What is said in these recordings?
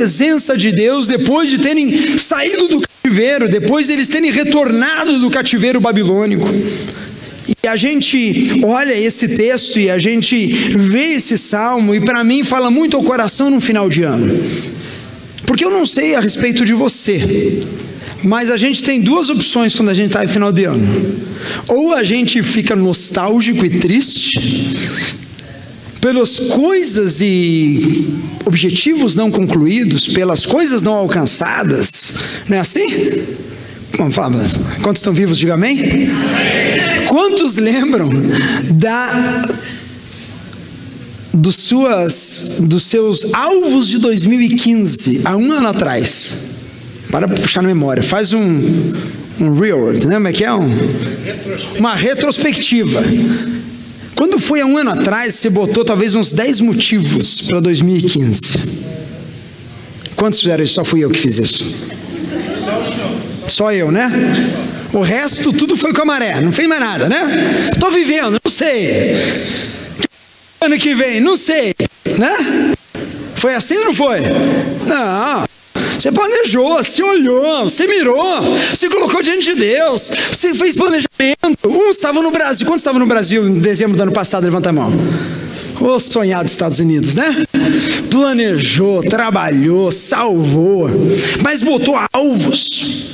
presença de Deus depois de terem saído do cativeiro, depois de eles terem retornado do cativeiro babilônico. E a gente olha esse texto e a gente vê esse salmo, e para mim fala muito ao coração no final de ano. Porque eu não sei a respeito de você, mas a gente tem duas opções quando a gente está em final de ano. Ou a gente fica nostálgico e triste pelas coisas e objetivos não concluídos, pelas coisas não alcançadas, não é assim? Vamos falar, quantos estão vivos, diga amém? amém. Quantos lembram da dos, suas, dos seus alvos de 2015, há um ano atrás? Para puxar na memória, faz um, um real, né? Como é que é? Um, uma retrospectiva. Quando foi há um ano atrás, você botou talvez uns 10 motivos para 2015. Quantos fizeram isso? Só fui eu que fiz isso. Só eu, né? O resto tudo foi com a maré, não fez mais nada, né? Estou vivendo, não sei. Ano que vem, não sei, né? Foi assim ou não foi? Não. Você planejou, você olhou, você mirou, você colocou diante de Deus, você fez planejamento. Uns estavam no Brasil. Quantos estavam no Brasil em dezembro do ano passado? Levanta a mão. O oh, sonhado Estados Unidos, né? Planejou, trabalhou, salvou, mas botou alvos.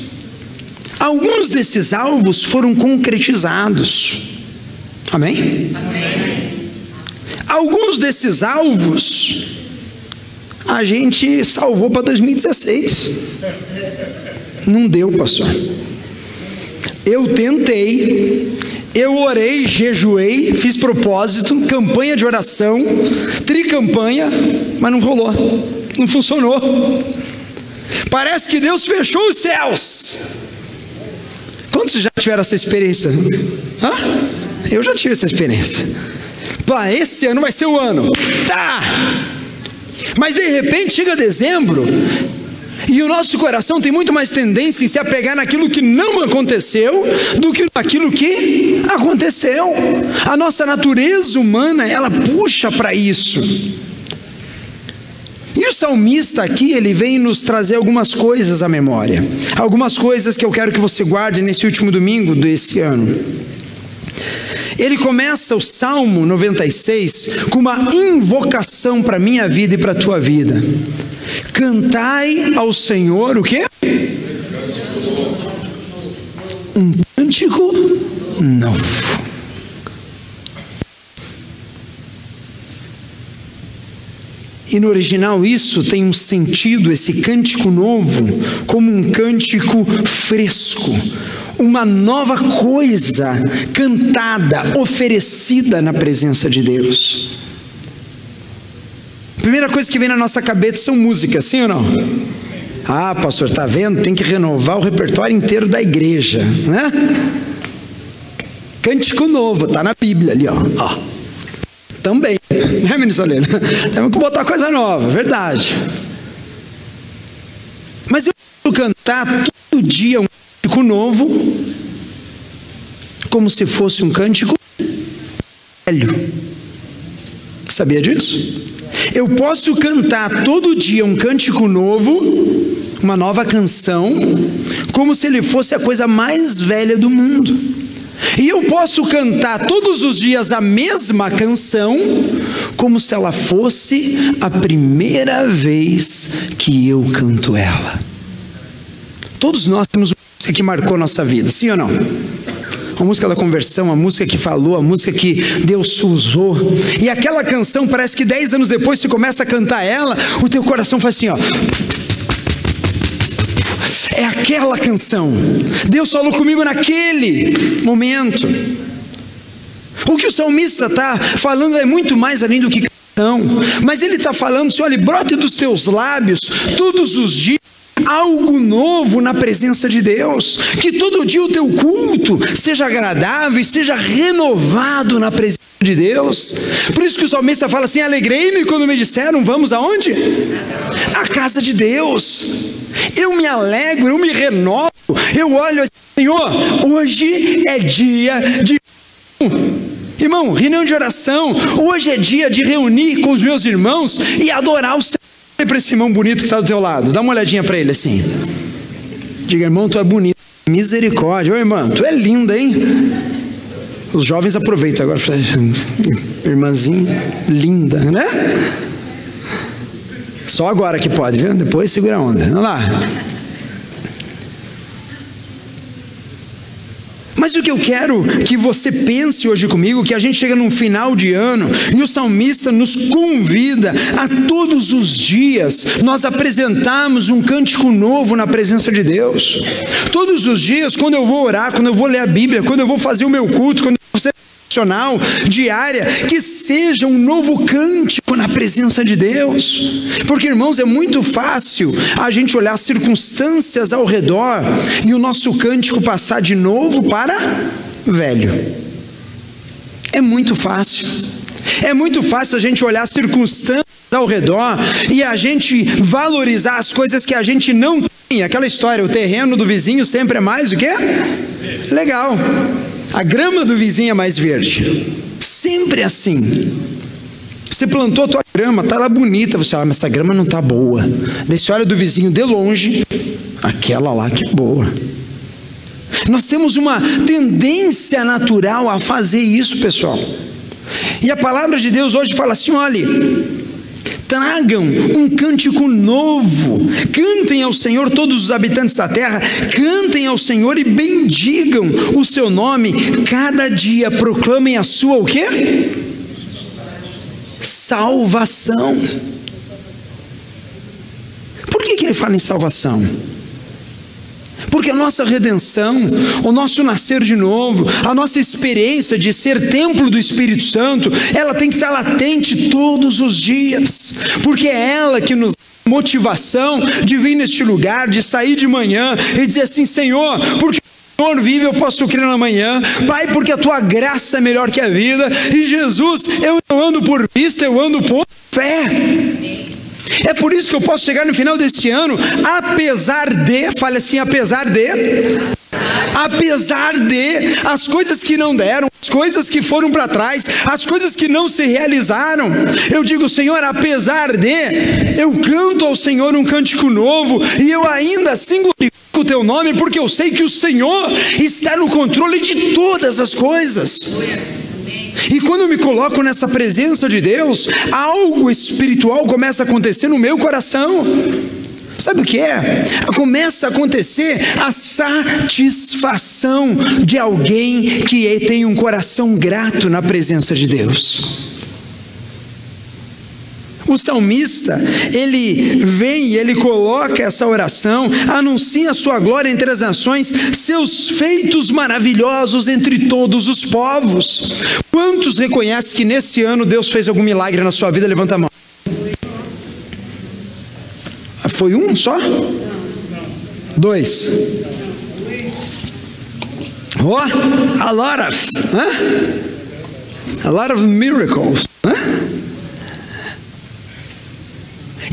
Alguns desses alvos foram concretizados. Amém? Amém. Alguns desses alvos a gente salvou para 2016. Não deu, pastor. Eu tentei, eu orei, jejuei, fiz propósito, campanha de oração, tricampanha, mas não rolou, não funcionou. Parece que Deus fechou os céus. Quantos já tiveram essa experiência? Hã? Eu já tive essa experiência. Pá, esse ano vai ser o ano. Tá! Mas de repente chega dezembro e o nosso coração tem muito mais tendência em se apegar naquilo que não aconteceu do que naquilo que aconteceu. A nossa natureza humana, ela puxa para isso. E o salmista aqui, ele vem nos trazer algumas coisas à memória. Algumas coisas que eu quero que você guarde nesse último domingo desse ano. Ele começa o Salmo 96 com uma invocação para minha vida e para a tua vida. Cantai ao Senhor o quê? Um cântico novo. E no original isso tem um sentido, esse cântico novo, como um cântico fresco, uma nova coisa cantada, oferecida na presença de Deus. Primeira coisa que vem na nossa cabeça são músicas, sim ou não? Ah, pastor, tá vendo? Tem que renovar o repertório inteiro da igreja, né? Cântico novo, tá na Bíblia ali, ó. ó. Também, né, ministro Helena? Temos que botar coisa nova, verdade. Mas eu cantar todo dia um cântico novo, como se fosse um cântico velho. Sabia disso? Eu posso cantar todo dia um cântico novo, uma nova canção, como se ele fosse a coisa mais velha do mundo. E eu posso cantar todos os dias a mesma canção, como se ela fosse a primeira vez que eu canto ela. Todos nós temos música que marcou nossa vida, sim ou não? A música da conversão, a música que falou, a música que Deus usou. E aquela canção, parece que dez anos depois você começa a cantar ela, o teu coração faz assim, ó. É aquela canção. Deus falou comigo naquele momento. O que o salmista está falando é muito mais além do que canção. Mas ele está falando assim: olha, brote dos teus lábios todos os dias algo novo na presença de Deus, que todo dia o teu culto seja agradável e seja renovado na presença de Deus. Por isso que o salmista fala assim: alegrei-me quando me disseram, vamos aonde? A casa de Deus. Eu me alegro, eu me renovo, eu olho assim, Senhor, hoje é dia de. Irmão, reunião de oração, hoje é dia de reunir com os meus irmãos e adorar o Senhor. Olha para esse irmão bonito que está do teu lado, dá uma olhadinha para ele assim. Diga, irmão, tu é bonito. Misericórdia. Ô irmã, tu é linda, hein? Os jovens aproveitam agora. Irmãzinha, linda, né? Só agora que pode, viu? Depois segura a onda. Vamos lá. Mas o que eu quero que você pense hoje comigo, que a gente chega num final de ano e o salmista nos convida a todos os dias nós apresentarmos um cântico novo na presença de Deus. Todos os dias, quando eu vou orar, quando eu vou ler a Bíblia, quando eu vou fazer o meu culto, quando vou diária, que seja um novo cântico na presença de Deus. Porque, irmãos, é muito fácil a gente olhar circunstâncias ao redor e o nosso cântico passar de novo para velho. É muito fácil. É muito fácil a gente olhar circunstâncias ao redor e a gente valorizar as coisas que a gente não tem. Aquela história, o terreno do vizinho sempre é mais o quê? Legal. A grama do vizinho é mais verde. Sempre assim. Você plantou a tua grama, está lá bonita, você olha, mas essa grama não está boa. Daí você olha do vizinho de longe, aquela lá que é boa. Nós temos uma tendência natural a fazer isso, pessoal. E a palavra de Deus hoje fala assim: olhe, Tragam um cântico novo, cantem ao Senhor todos os habitantes da terra, cantem ao Senhor e bendigam o seu nome, cada dia proclamem a sua o quê? Salvação. Por que, que ele fala em salvação? Porque a nossa redenção, o nosso nascer de novo, a nossa experiência de ser templo do Espírito Santo, ela tem que estar latente todos os dias, porque é ela que nos motivação de vir neste lugar, de sair de manhã e dizer assim: Senhor, porque o Senhor vive, eu posso crer na manhã. Pai, porque a tua graça é melhor que a vida. E Jesus, eu não ando por vista, eu ando por fé. É por isso que eu posso chegar no final deste ano, apesar de, fale assim, apesar de, apesar de as coisas que não deram, as coisas que foram para trás, as coisas que não se realizaram, eu digo, Senhor, apesar de, eu canto ao Senhor um cântico novo e eu ainda assim glorifico o teu nome, porque eu sei que o Senhor está no controle de todas as coisas. E quando eu me coloco nessa presença de Deus, algo espiritual começa a acontecer no meu coração. Sabe o que é? Começa a acontecer a satisfação de alguém que tem um coração grato na presença de Deus. O salmista, ele vem e ele coloca essa oração, anuncia a sua glória entre as nações, seus feitos maravilhosos entre todos os povos. Quantos reconhecem que nesse ano Deus fez algum milagre na sua vida? Levanta a mão. Foi um só? Dois. Oh, a lot of, huh? a lot of miracles. Huh?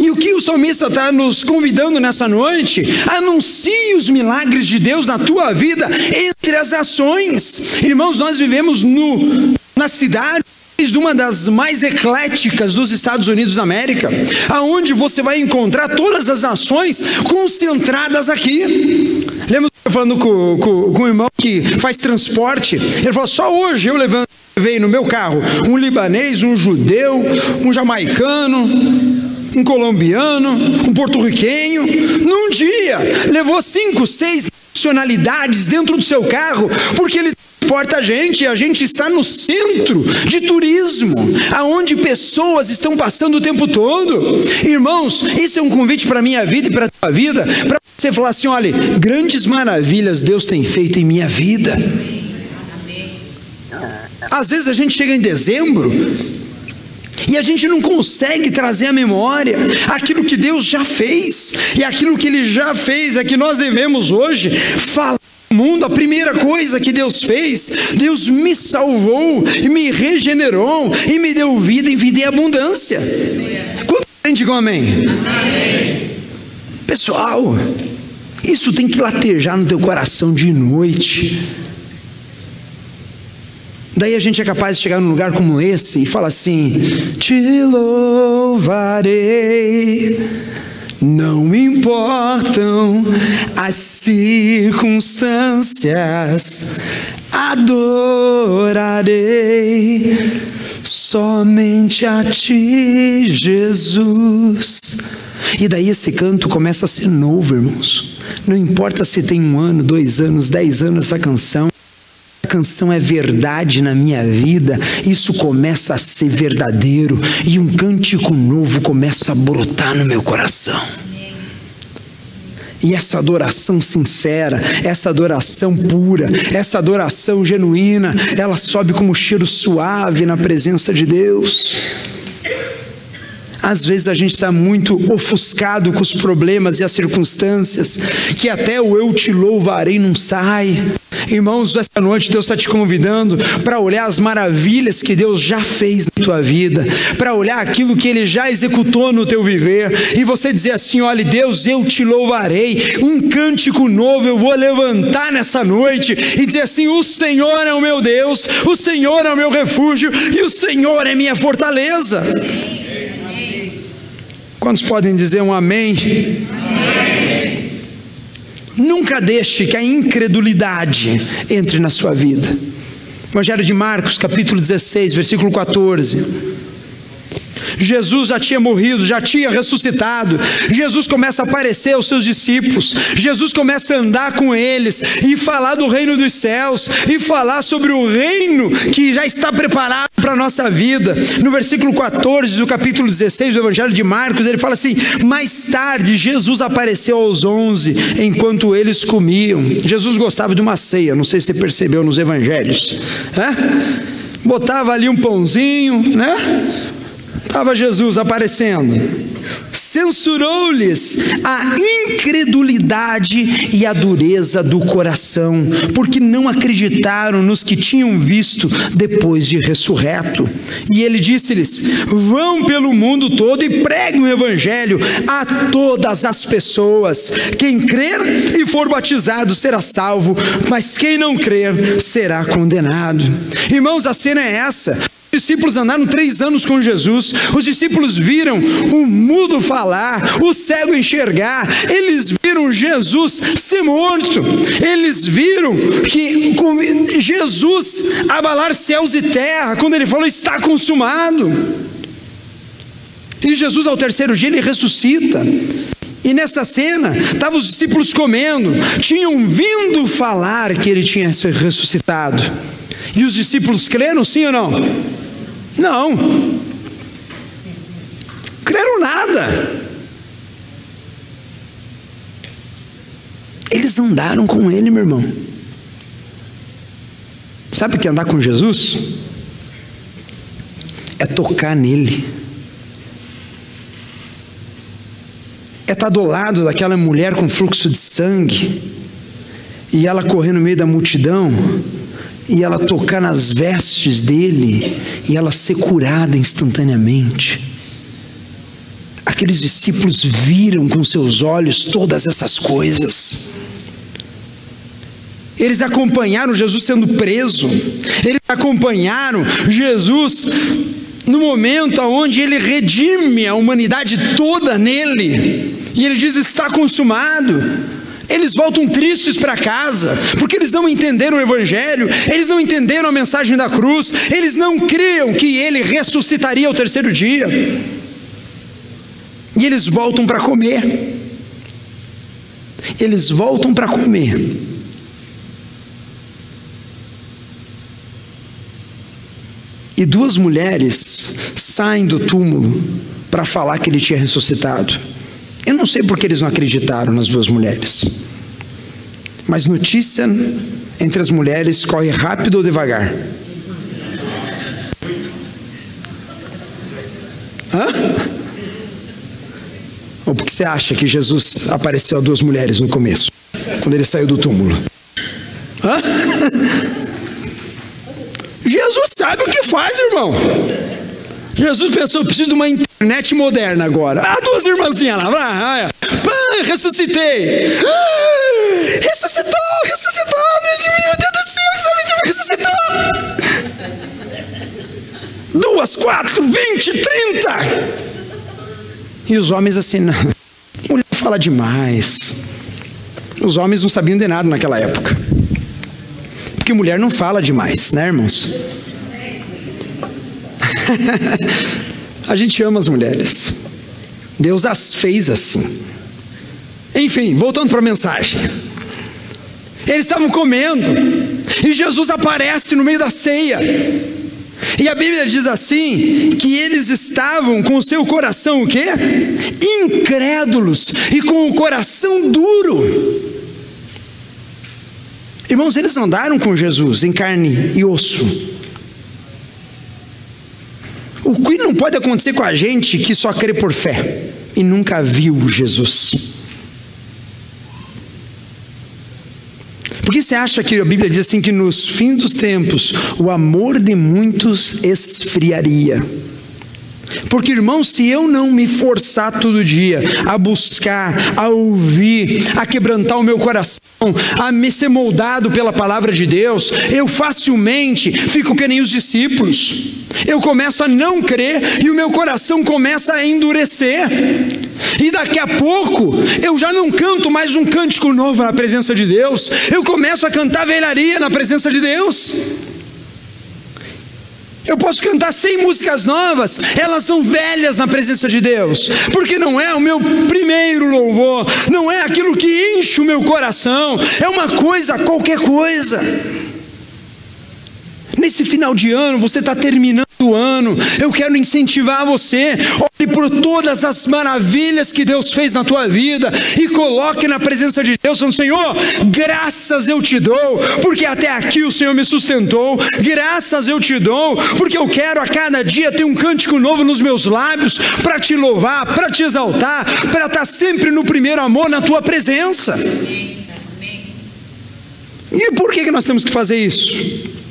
E o que o salmista está nos convidando nessa noite? Anuncie os milagres de Deus na tua vida entre as nações. Irmãos, nós vivemos no, na cidade de uma das mais ecléticas dos Estados Unidos da América, aonde você vai encontrar todas as nações concentradas aqui. Lembra falando com, com, com o irmão que faz transporte? Ele falou: só hoje eu levei no meu carro um libanês, um judeu, um jamaicano, um colombiano, um porto-riquenho, num dia levou cinco, seis nacionalidades dentro do seu carro, porque ele transporta a gente e a gente está no centro de turismo, aonde pessoas estão passando o tempo todo. Irmãos, isso é um convite para a minha vida e para a tua vida, para você falar assim: olha, grandes maravilhas Deus tem feito em minha vida. Às vezes a gente chega em dezembro e a gente não consegue trazer à memória aquilo que Deus já fez. E aquilo que Ele já fez é que nós devemos hoje falar mundo, a primeira coisa que Deus fez, Deus me salvou e me regenerou e me deu vida em vida em abundância. Quanto digam amém? amém? Pessoal, isso tem que latejar no teu coração de noite. Daí a gente é capaz de chegar num lugar como esse e falar assim: Te louvarei. Não importam as circunstâncias, adorarei somente a ti, Jesus. E daí esse canto começa a ser novo, irmãos. Não importa se tem um ano, dois anos, dez anos essa canção. Canção é verdade na minha vida, isso começa a ser verdadeiro e um cântico novo começa a brotar no meu coração. E essa adoração sincera, essa adoração pura, essa adoração genuína, ela sobe como cheiro suave na presença de Deus. Às vezes a gente está muito ofuscado com os problemas e as circunstâncias, que até o eu te louvarei não sai. Irmãos, esta noite Deus está te convidando para olhar as maravilhas que Deus já fez na tua vida, para olhar aquilo que Ele já executou no teu viver, e você dizer assim: olha, Deus, eu te louvarei, um cântico novo eu vou levantar nessa noite e dizer assim: o Senhor é o meu Deus, o Senhor é o meu refúgio e o Senhor é minha fortaleza. Quantos podem dizer um amém? amém? Nunca deixe que a incredulidade entre na sua vida. Evangelho de Marcos, capítulo 16, versículo 14. Jesus já tinha morrido, já tinha ressuscitado. Jesus começa a aparecer aos seus discípulos. Jesus começa a andar com eles e falar do reino dos céus e falar sobre o reino que já está preparado para a nossa vida. No versículo 14 do capítulo 16 do Evangelho de Marcos, ele fala assim: Mais tarde, Jesus apareceu aos onze enquanto eles comiam. Jesus gostava de uma ceia, não sei se você percebeu nos evangelhos. É? Botava ali um pãozinho, né? Estava Jesus aparecendo. Censurou-lhes a incredulidade e a dureza do coração, porque não acreditaram nos que tinham visto depois de ressurreto. E ele disse-lhes: Vão pelo mundo todo e preguem o evangelho a todas as pessoas. Quem crer e for batizado será salvo, mas quem não crer será condenado. Irmãos, a cena é essa discípulos andaram três anos com Jesus, os discípulos viram o mudo falar, o cego enxergar, eles viram Jesus ser morto, eles viram que Jesus abalar céus e terra, quando ele falou está consumado. E Jesus, ao terceiro dia, ele ressuscita. E nesta cena, estavam os discípulos comendo, tinham vindo falar que ele tinha ressuscitado. E os discípulos creram, sim ou não? Não. Creram nada. Eles andaram com ele, meu irmão. Sabe o que é andar com Jesus? É tocar nele. É estar do lado daquela mulher com fluxo de sangue e ela correr no meio da multidão e ela tocar nas vestes dele e ela ser curada instantaneamente. Aqueles discípulos viram com seus olhos todas essas coisas. Eles acompanharam Jesus sendo preso, eles acompanharam Jesus no momento onde ele redime a humanidade toda nele, e ele diz: está consumado. Eles voltam tristes para casa, porque eles não entenderam o Evangelho, eles não entenderam a mensagem da cruz, eles não criam que ele ressuscitaria ao terceiro dia. E eles voltam para comer. Eles voltam para comer. E duas mulheres saem do túmulo para falar que ele tinha ressuscitado. Eu não sei porque eles não acreditaram nas duas mulheres. Mas notícia entre as mulheres corre rápido ou devagar? Hã? Ou porque você acha que Jesus apareceu a duas mulheres no começo, quando ele saiu do túmulo? Hã? Jesus sabe o que faz, irmão. Jesus pensou, preciso de uma internet moderna agora. Ah, duas irmãzinhas lá, vai. ressuscitei. Ah, ressuscitou, ressuscitou, meu Deus do céu, sabe, ressuscitou. duas, quatro, vinte, trinta. E os homens assim, não, mulher fala demais. Os homens não sabiam de nada naquela época. Porque mulher não fala demais, né, irmãos? a gente ama as mulheres. Deus as fez assim. Enfim, voltando para a mensagem. Eles estavam comendo e Jesus aparece no meio da ceia. E a Bíblia diz assim: que eles estavam com o seu coração o quê? Incrédulos e com o coração duro. Irmãos, eles andaram com Jesus em carne e osso. O que não pode acontecer com a gente que só crê por fé e nunca viu Jesus. Por que você acha que a Bíblia diz assim que nos fins dos tempos o amor de muitos esfriaria? Porque, irmão, se eu não me forçar todo dia a buscar, a ouvir, a quebrantar o meu coração, a me ser moldado pela palavra de Deus, eu facilmente fico que nem os discípulos. Eu começo a não crer e o meu coração começa a endurecer. E daqui a pouco eu já não canto mais um cântico novo na presença de Deus, eu começo a cantar velharia na presença de Deus. Eu posso cantar 100 músicas novas, elas são velhas na presença de Deus, porque não é o meu primeiro louvor, não é aquilo que enche o meu coração, é uma coisa, qualquer coisa. Nesse final de ano, você está terminando ano, eu quero incentivar você, olhe por todas as maravilhas que Deus fez na tua vida e coloque na presença de Deus, falando, Senhor, graças eu te dou, porque até aqui o Senhor me sustentou, graças eu te dou, porque eu quero a cada dia ter um cântico novo nos meus lábios, para te louvar, para te exaltar, para estar sempre no primeiro amor na tua presença. E por que, que nós temos que fazer isso?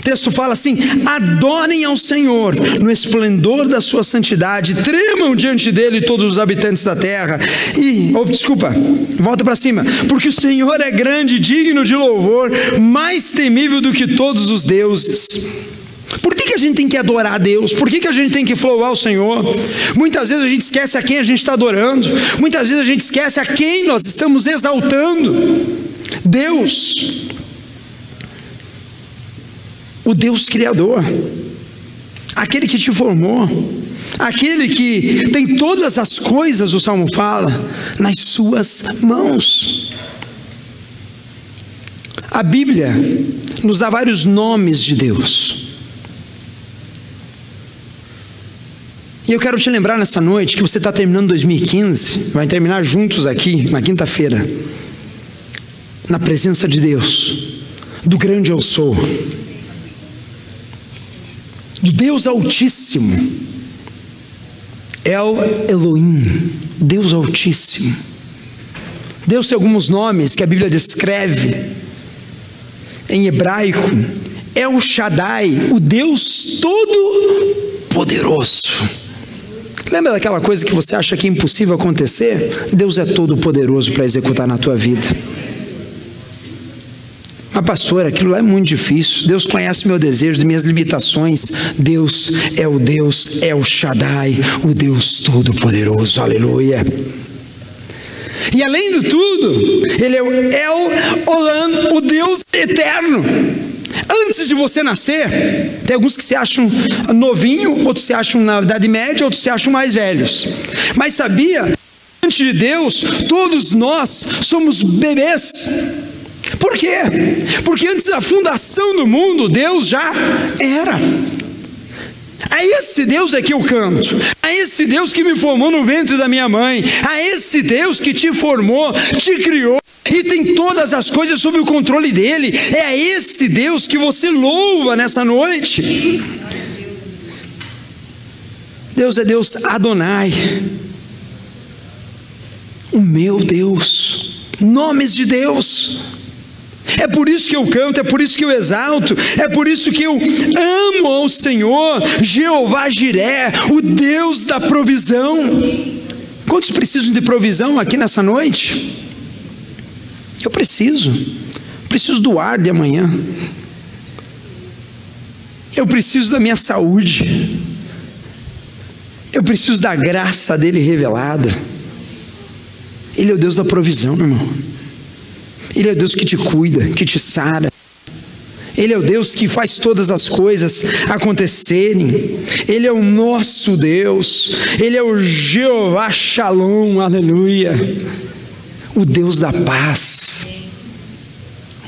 O texto fala assim: adorem ao Senhor no esplendor da sua santidade, tremam diante dele todos os habitantes da terra. E, oh, desculpa, volta para cima, porque o Senhor é grande, digno de louvor, mais temível do que todos os deuses. Por que, que a gente tem que adorar a Deus? Por que, que a gente tem que louvar o Senhor? Muitas vezes a gente esquece a quem a gente está adorando, muitas vezes a gente esquece a quem nós estamos exaltando. Deus o Deus Criador, aquele que te formou, aquele que tem todas as coisas, o Salmo fala, nas suas mãos. A Bíblia nos dá vários nomes de Deus. E eu quero te lembrar nessa noite que você está terminando 2015, vai terminar juntos aqui na quinta-feira, na presença de Deus, do grande eu sou Deus Altíssimo. El Elohim, Deus Altíssimo. Deus tem alguns nomes que a Bíblia descreve em hebraico. El Shaddai, o Deus Todo-Poderoso. Lembra daquela coisa que você acha que é impossível acontecer? Deus é todo poderoso para executar na tua vida. Mas, pastor, aquilo lá é muito difícil. Deus conhece meu desejo, de minhas limitações. Deus é o Deus, é o Shaddai, o Deus Todo-Poderoso. Aleluia. E além de tudo, Ele é o El Olam, o Deus eterno. Antes de você nascer, tem alguns que se acham novinho, outros se acham na idade média, outros se acham mais velhos. Mas sabia, antes de Deus, todos nós somos bebês. Por quê? Porque antes da fundação do mundo, Deus já era. A esse Deus é que eu canto, a esse Deus que me formou no ventre da minha mãe, a esse Deus que te formou, te criou e tem todas as coisas sob o controle dele. É a esse Deus que você louva nessa noite. Deus é Deus Adonai, o meu Deus, nomes de Deus. É por isso que eu canto, é por isso que eu exalto, é por isso que eu amo ao Senhor, Jeová Jiré, o Deus da provisão. Quantos precisam de provisão aqui nessa noite? Eu preciso, preciso do ar de amanhã. Eu preciso da minha saúde. Eu preciso da graça dele revelada. Ele é o Deus da provisão, meu irmão. Ele é o Deus que te cuida, que te sara. Ele é o Deus que faz todas as coisas acontecerem. Ele é o nosso Deus. Ele é o Jeová Shalom, aleluia. O Deus da paz.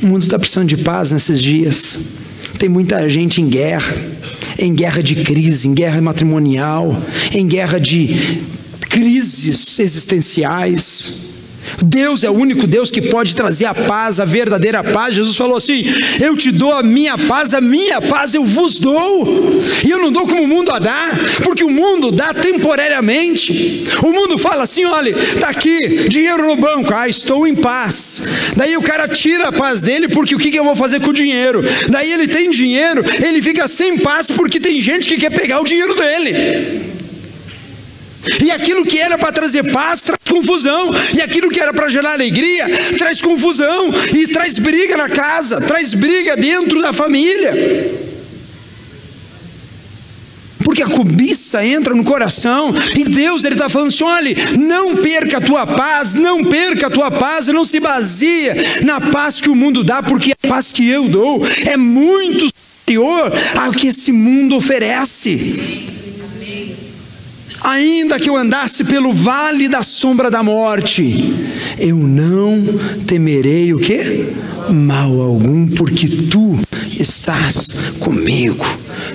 O mundo está precisando de paz nesses dias. Tem muita gente em guerra, em guerra de crise, em guerra matrimonial, em guerra de crises existenciais. Deus é o único Deus que pode trazer a paz, a verdadeira paz. Jesus falou assim: Eu te dou a minha paz, a minha paz eu vos dou. E eu não dou como o mundo a dar, porque o mundo dá temporariamente. O mundo fala assim: olha, está aqui dinheiro no banco, ah, estou em paz. Daí o cara tira a paz dele, porque o que, que eu vou fazer com o dinheiro? Daí ele tem dinheiro, ele fica sem paz, porque tem gente que quer pegar o dinheiro dele. E aquilo que era para trazer paz traz confusão, e aquilo que era para gerar alegria traz confusão, e traz briga na casa, traz briga dentro da família. Porque a cobiça entra no coração, e Deus ele está falando assim: olha, não perca a tua paz, não perca a tua paz, não se baseia na paz que o mundo dá, porque a paz que eu dou é muito superior ao que esse mundo oferece. Ainda que eu andasse pelo vale da sombra da morte, eu não temerei o que? Mal algum, porque tu estás comigo.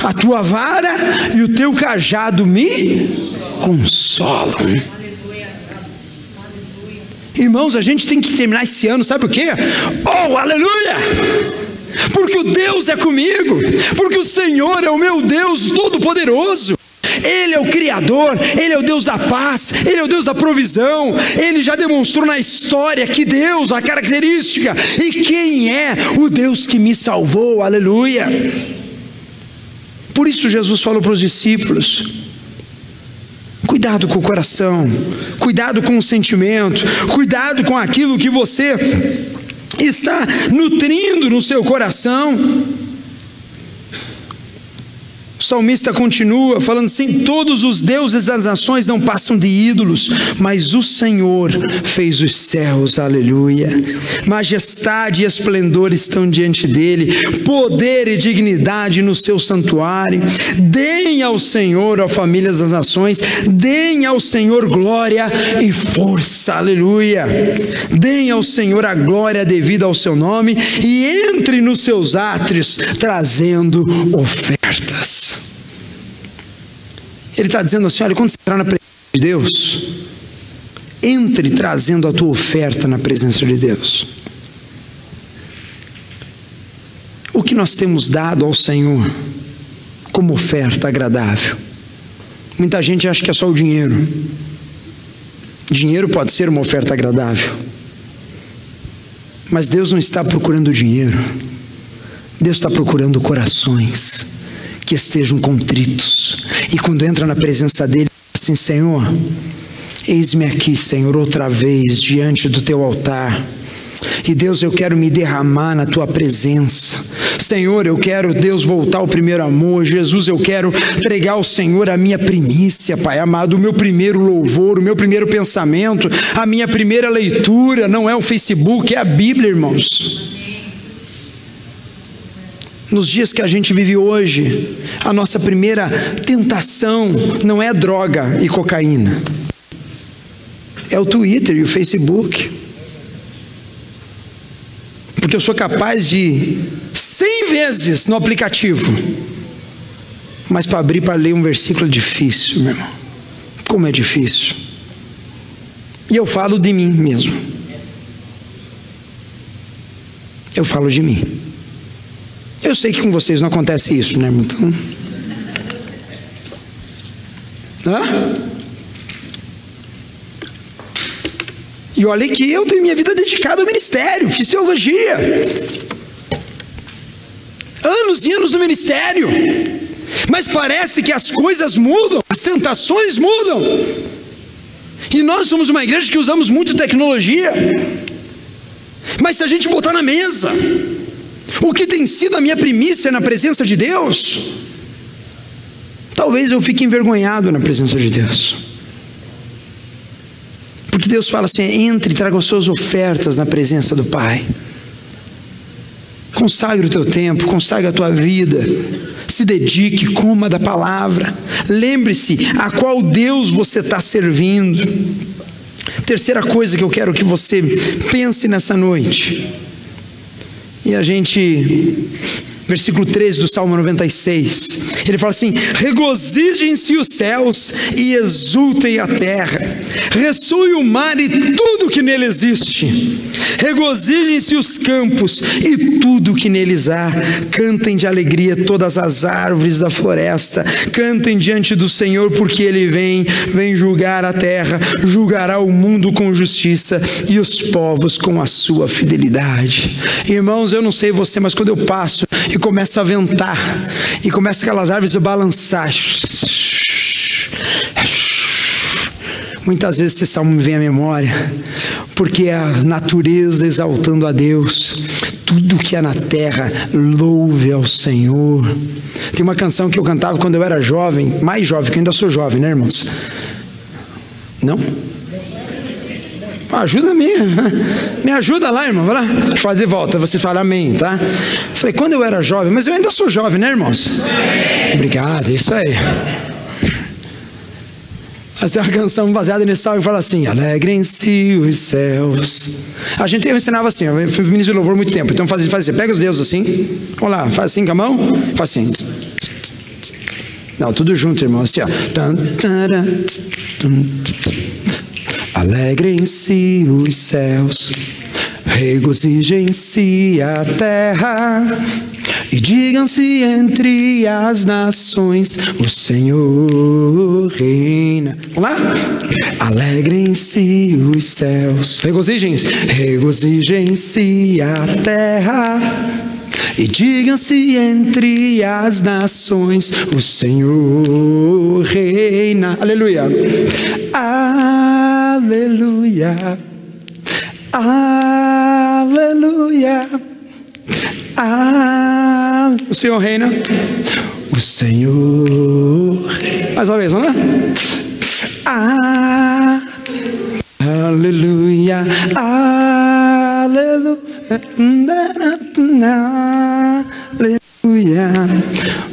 A tua vara e o teu cajado me consolam. Irmãos, a gente tem que terminar esse ano, sabe o quê? Oh, aleluia! Porque o Deus é comigo, porque o Senhor é o meu Deus Todo-Poderoso. Ele é o Criador, Ele é o Deus da paz, Ele é o Deus da provisão. Ele já demonstrou na história que Deus, a característica, e quem é o Deus que me salvou, aleluia. Por isso Jesus falou para os discípulos: cuidado com o coração, cuidado com o sentimento, cuidado com aquilo que você está nutrindo no seu coração. Salmista continua falando assim: todos os deuses das nações não passam de ídolos, mas o Senhor fez os céus, aleluia. Majestade e esplendor estão diante dele, poder e dignidade no seu santuário. Deem ao Senhor, ó famílias das nações, deem ao Senhor glória e força, aleluia. Deem ao Senhor a glória devida ao seu nome e entre nos seus átrios trazendo Ele está dizendo assim: olha, quando você entrar na presença de Deus, entre trazendo a tua oferta na presença de Deus. O que nós temos dado ao Senhor como oferta agradável? Muita gente acha que é só o dinheiro. Dinheiro pode ser uma oferta agradável. Mas Deus não está procurando dinheiro. Deus está procurando corações que estejam contritos. E quando entra na presença dele, assim: Senhor, eis-me aqui, Senhor, outra vez diante do teu altar. E Deus, eu quero me derramar na tua presença. Senhor, eu quero, Deus, voltar ao primeiro amor. Jesus, eu quero entregar ao Senhor a minha primícia, Pai amado, o meu primeiro louvor, o meu primeiro pensamento, a minha primeira leitura. Não é o Facebook, é a Bíblia, irmãos. Nos dias que a gente vive hoje, a nossa primeira tentação não é droga e cocaína, é o Twitter e o Facebook. Porque eu sou capaz de cem vezes no aplicativo, mas para abrir para ler um versículo é difícil, meu irmão. Como é difícil. E eu falo de mim mesmo. Eu falo de mim. Eu sei que com vocês não acontece isso, né? Então. Hã? E olha que eu tenho minha vida dedicada ao ministério, fiz teologia. Anos e anos no ministério. Mas parece que as coisas mudam, as tentações mudam. E nós somos uma igreja que usamos muito tecnologia. Mas se a gente botar na mesa, O que tem sido a minha primícia na presença de Deus? Talvez eu fique envergonhado na presença de Deus. Porque Deus fala assim: entre e traga as suas ofertas na presença do Pai. Consagre o teu tempo, consagre a tua vida. Se dedique, coma da palavra. Lembre-se a qual Deus você está servindo. Terceira coisa que eu quero que você pense nessa noite. E a gente versículo 13 do Salmo 96. Ele fala assim: Regozijem-se os céus e exultem a terra, ressoe o mar e tudo que nele existe. Regozijem-se os campos e tudo que neles há. Cantem de alegria todas as árvores da floresta. Cantem diante do Senhor, porque ele vem, vem julgar a terra, julgará o mundo com justiça e os povos com a sua fidelidade. Irmãos, eu não sei você, mas quando eu passo começa a ventar, e começa aquelas árvores a balançar. Muitas vezes esse salmo me vem à memória, porque é a natureza exaltando a Deus, tudo que é na terra, louve ao Senhor. Tem uma canção que eu cantava quando eu era jovem, mais jovem, que ainda sou jovem, né, irmãos? Não? Ajuda me, me ajuda lá, irmão. Vai lá, fazer de volta. Você fala amém, tá? Falei, quando eu era jovem, mas eu ainda sou jovem, né, irmãos? Obrigado, isso aí. Mas tem uma canção baseada nesse salmo que fala assim: Alegrem-se os céus. A gente eu ensinava assim, eu fui ministro de louvor muito tempo. Então faz, faz assim, pega os dedos assim, vamos lá, faz assim com a mão, faz assim. Não, tudo junto, irmão, assim, ó. Alegrem-se os céus, regozijem-se a terra, e digam-se entre as nações: O Senhor reina. Vamos lá? Alegrem-se os céus, regozijem-se, regozijem-se a terra. E digam-se entre as nações: O Senhor reina. Aleluia. Aleluia. Aleluia. Aleluia. O Senhor reina. O Senhor. Mais uma vez, lá? Aleluia. Aleluia. Aleluia.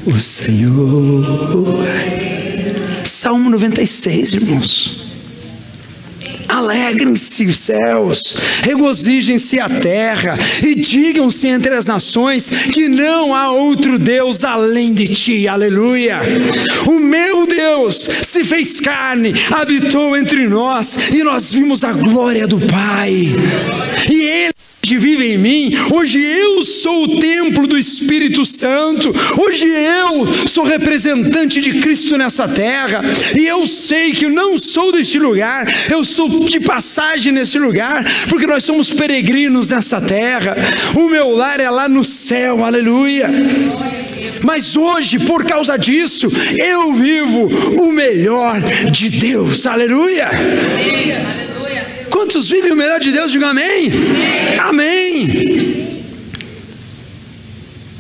O Senhor. Salmo 96, irmãos. Alegrem-se os céus, regozijem-se a terra, e digam-se entre as nações que não há outro Deus além de ti, aleluia. O meu Deus se fez carne, habitou entre nós, e nós vimos a glória do Pai, e Ele vive em mim. Hoje eu sou o templo do Espírito Santo. Hoje eu sou representante de Cristo nessa terra. E eu sei que eu não sou deste lugar, eu sou de passagem nesse lugar, porque nós somos peregrinos nessa terra. O meu lar é lá no céu, aleluia. Mas hoje, por causa disso, eu vivo o melhor de Deus, aleluia. aleluia. Quantos vivem o melhor de Deus? Diga amém. Amém. amém.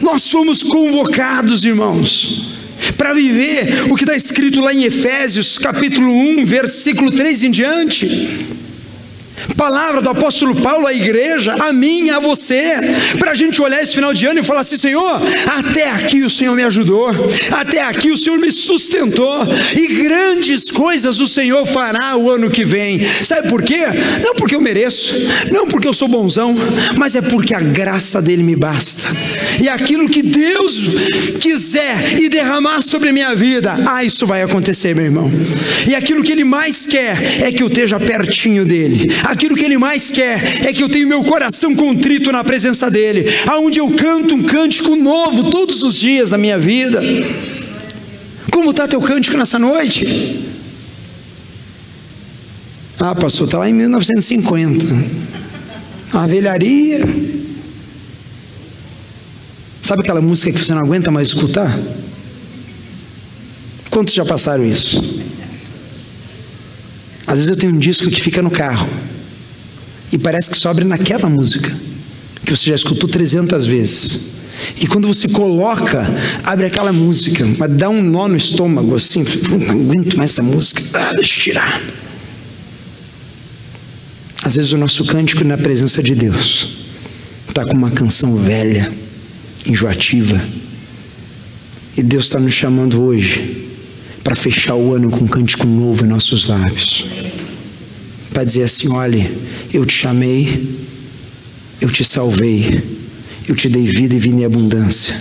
Nós fomos convocados, irmãos, para viver o que está escrito lá em Efésios, capítulo 1, versículo 3 em diante. Palavra do apóstolo Paulo à igreja, a mim, a você, para a gente olhar esse final de ano e falar assim: Senhor, até aqui o Senhor me ajudou, até aqui o Senhor me sustentou, e grandes coisas o Senhor fará o ano que vem. Sabe por quê? Não porque eu mereço, não porque eu sou bonzão, mas é porque a graça dele me basta, e aquilo que Deus quiser e derramar sobre a minha vida, ah, isso vai acontecer, meu irmão, e aquilo que Ele mais quer é que eu esteja pertinho dele aquilo que Ele mais quer é que eu tenha meu coração contrito na presença dEle, aonde eu canto um cântico novo todos os dias da minha vida. Como está teu cântico nessa noite? Ah, pastor, está lá em 1950. A velharia. Sabe aquela música que você não aguenta mais escutar? Quantos já passaram isso? Às vezes eu tenho um disco que fica no carro. E parece que sobra naquela música, que você já escutou 300 vezes. E quando você coloca, abre aquela música, mas dá um nó no estômago assim, não aguento mais essa música, ah, deixa eu tirar. Às vezes o nosso cântico na presença de Deus está com uma canção velha, enjoativa. E Deus está nos chamando hoje para fechar o ano com um cântico novo em nossos lábios. Para dizer assim: olhe, eu te chamei, eu te salvei, eu te dei vida e vida em abundância,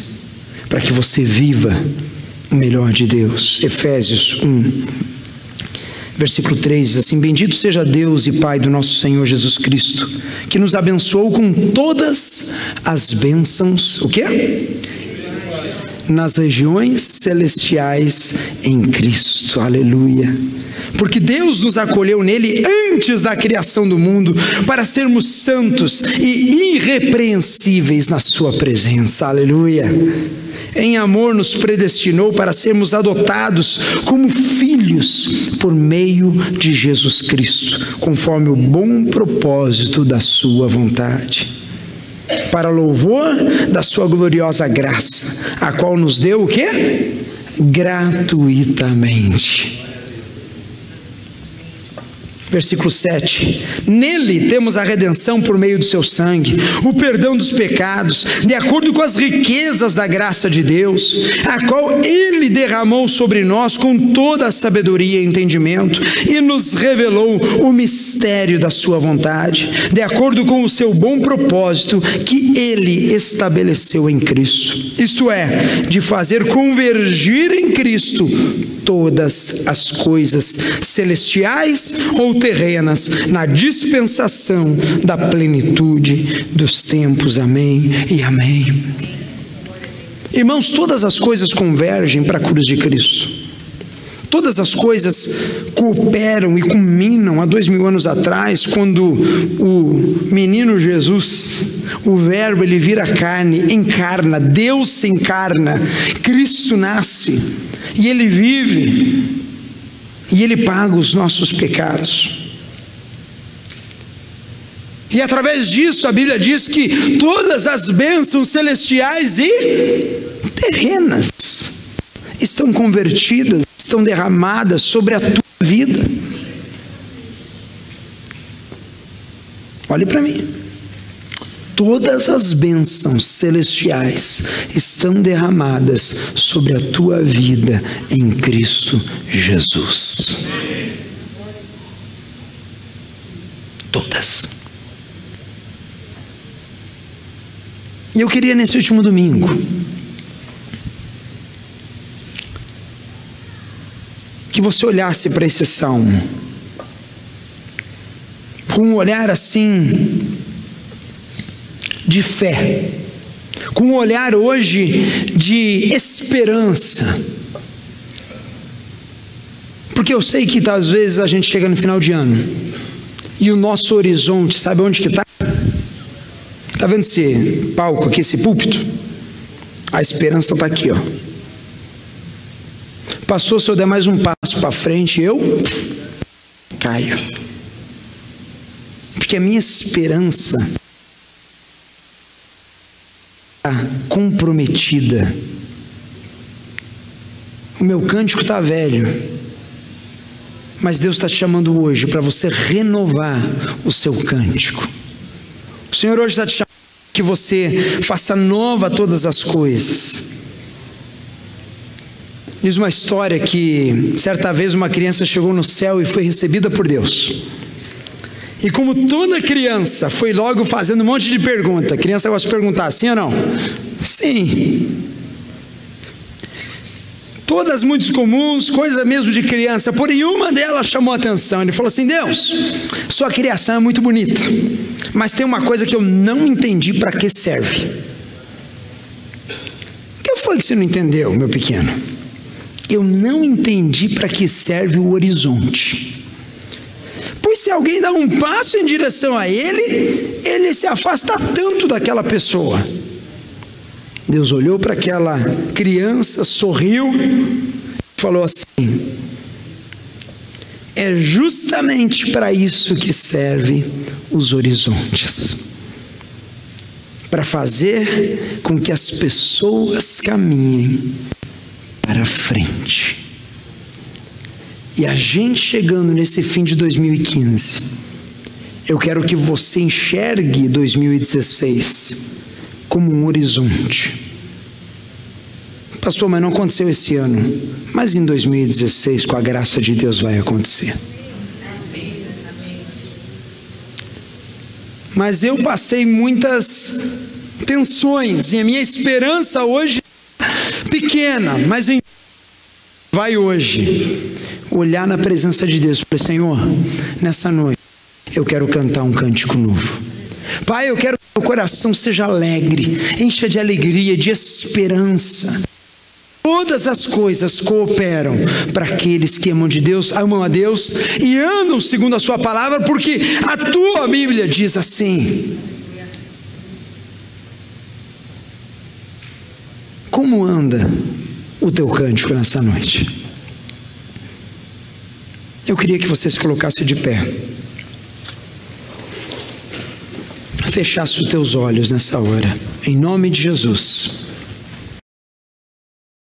para que você viva o melhor de Deus. Efésios 1, Versículo 3 diz assim: Bendito seja Deus e Pai do nosso Senhor Jesus Cristo, que nos abençoou com todas as bênçãos, o quê? Nas regiões celestiais em Cristo, aleluia. Porque Deus nos acolheu nele antes da criação do mundo, para sermos santos e irrepreensíveis na Sua presença, aleluia em amor nos predestinou para sermos adotados como filhos por meio de Jesus Cristo, conforme o bom propósito da Sua vontade. Para louvor da Sua gloriosa graça, a qual nos deu o quê? Gratuitamente Versículo 7. Nele temos a redenção por meio do seu sangue, o perdão dos pecados, de acordo com as riquezas da graça de Deus, a qual ele derramou sobre nós com toda a sabedoria e entendimento, e nos revelou o mistério da sua vontade, de acordo com o seu bom propósito que ele estabeleceu em Cristo. Isto é, de fazer convergir em Cristo todas as coisas celestiais ou terrenas na dispensação da plenitude dos tempos. Amém e amém. Irmãos, todas as coisas convergem para a cruz de Cristo. Todas as coisas cooperam e culminam há dois mil anos atrás, quando o menino Jesus, o Verbo, ele vira carne, encarna, Deus se encarna, Cristo nasce e ele vive e Ele paga os nossos pecados. E através disso a Bíblia diz que todas as bênçãos celestiais e terrenas estão convertidas, estão derramadas sobre a tua vida. Olhe para mim. Todas as bênçãos celestiais estão derramadas sobre a tua vida em Cristo Jesus. Todas. E eu queria nesse último domingo que você olhasse para esse salmo com um olhar assim de fé, com um olhar hoje de esperança. Porque eu sei que às vezes a gente chega no final de ano e o nosso horizonte, sabe onde que está? Está vendo esse palco aqui, esse púlpito? A esperança está aqui, ó. Pastor, se eu der mais um passo para frente, eu caio. Porque a minha esperança comprometida. O meu cântico está velho, mas Deus está te chamando hoje para você renovar o seu cântico. O Senhor hoje está te chamando que você faça nova todas as coisas. Diz uma história que certa vez uma criança chegou no céu e foi recebida por Deus. E como toda criança foi logo fazendo um monte de pergunta. Criança gosta de perguntar, sim ou não? Sim. Todas muito comuns, coisa mesmo de criança, porém uma delas chamou a atenção. Ele falou assim: Deus, sua criação é muito bonita, mas tem uma coisa que eu não entendi para que serve. O que foi que você não entendeu, meu pequeno? Eu não entendi para que serve o horizonte. Pois se alguém dá um passo em direção a ele, ele se afasta tanto daquela pessoa. Deus olhou para aquela criança, sorriu, falou assim: É justamente para isso que serve os horizontes para fazer com que as pessoas caminhem para frente. E a gente chegando nesse fim de 2015, eu quero que você enxergue 2016 como um horizonte. Pastor, mas não aconteceu esse ano. Mas em 2016, com a graça de Deus, vai acontecer. Mas eu passei muitas tensões e a minha esperança hoje é pequena, mas vai hoje olhar na presença de Deus e falar: Senhor, nessa noite eu quero cantar um cântico novo. Pai, eu quero que o coração seja alegre, encha de alegria, de esperança. Todas as coisas cooperam para aqueles que amam de Deus, amam a Deus e andam segundo a sua palavra, porque a tua Bíblia diz assim. Como anda o teu cântico nessa noite? Eu queria que você se colocasse de pé. Fechasse os teus olhos nessa hora, em nome de Jesus.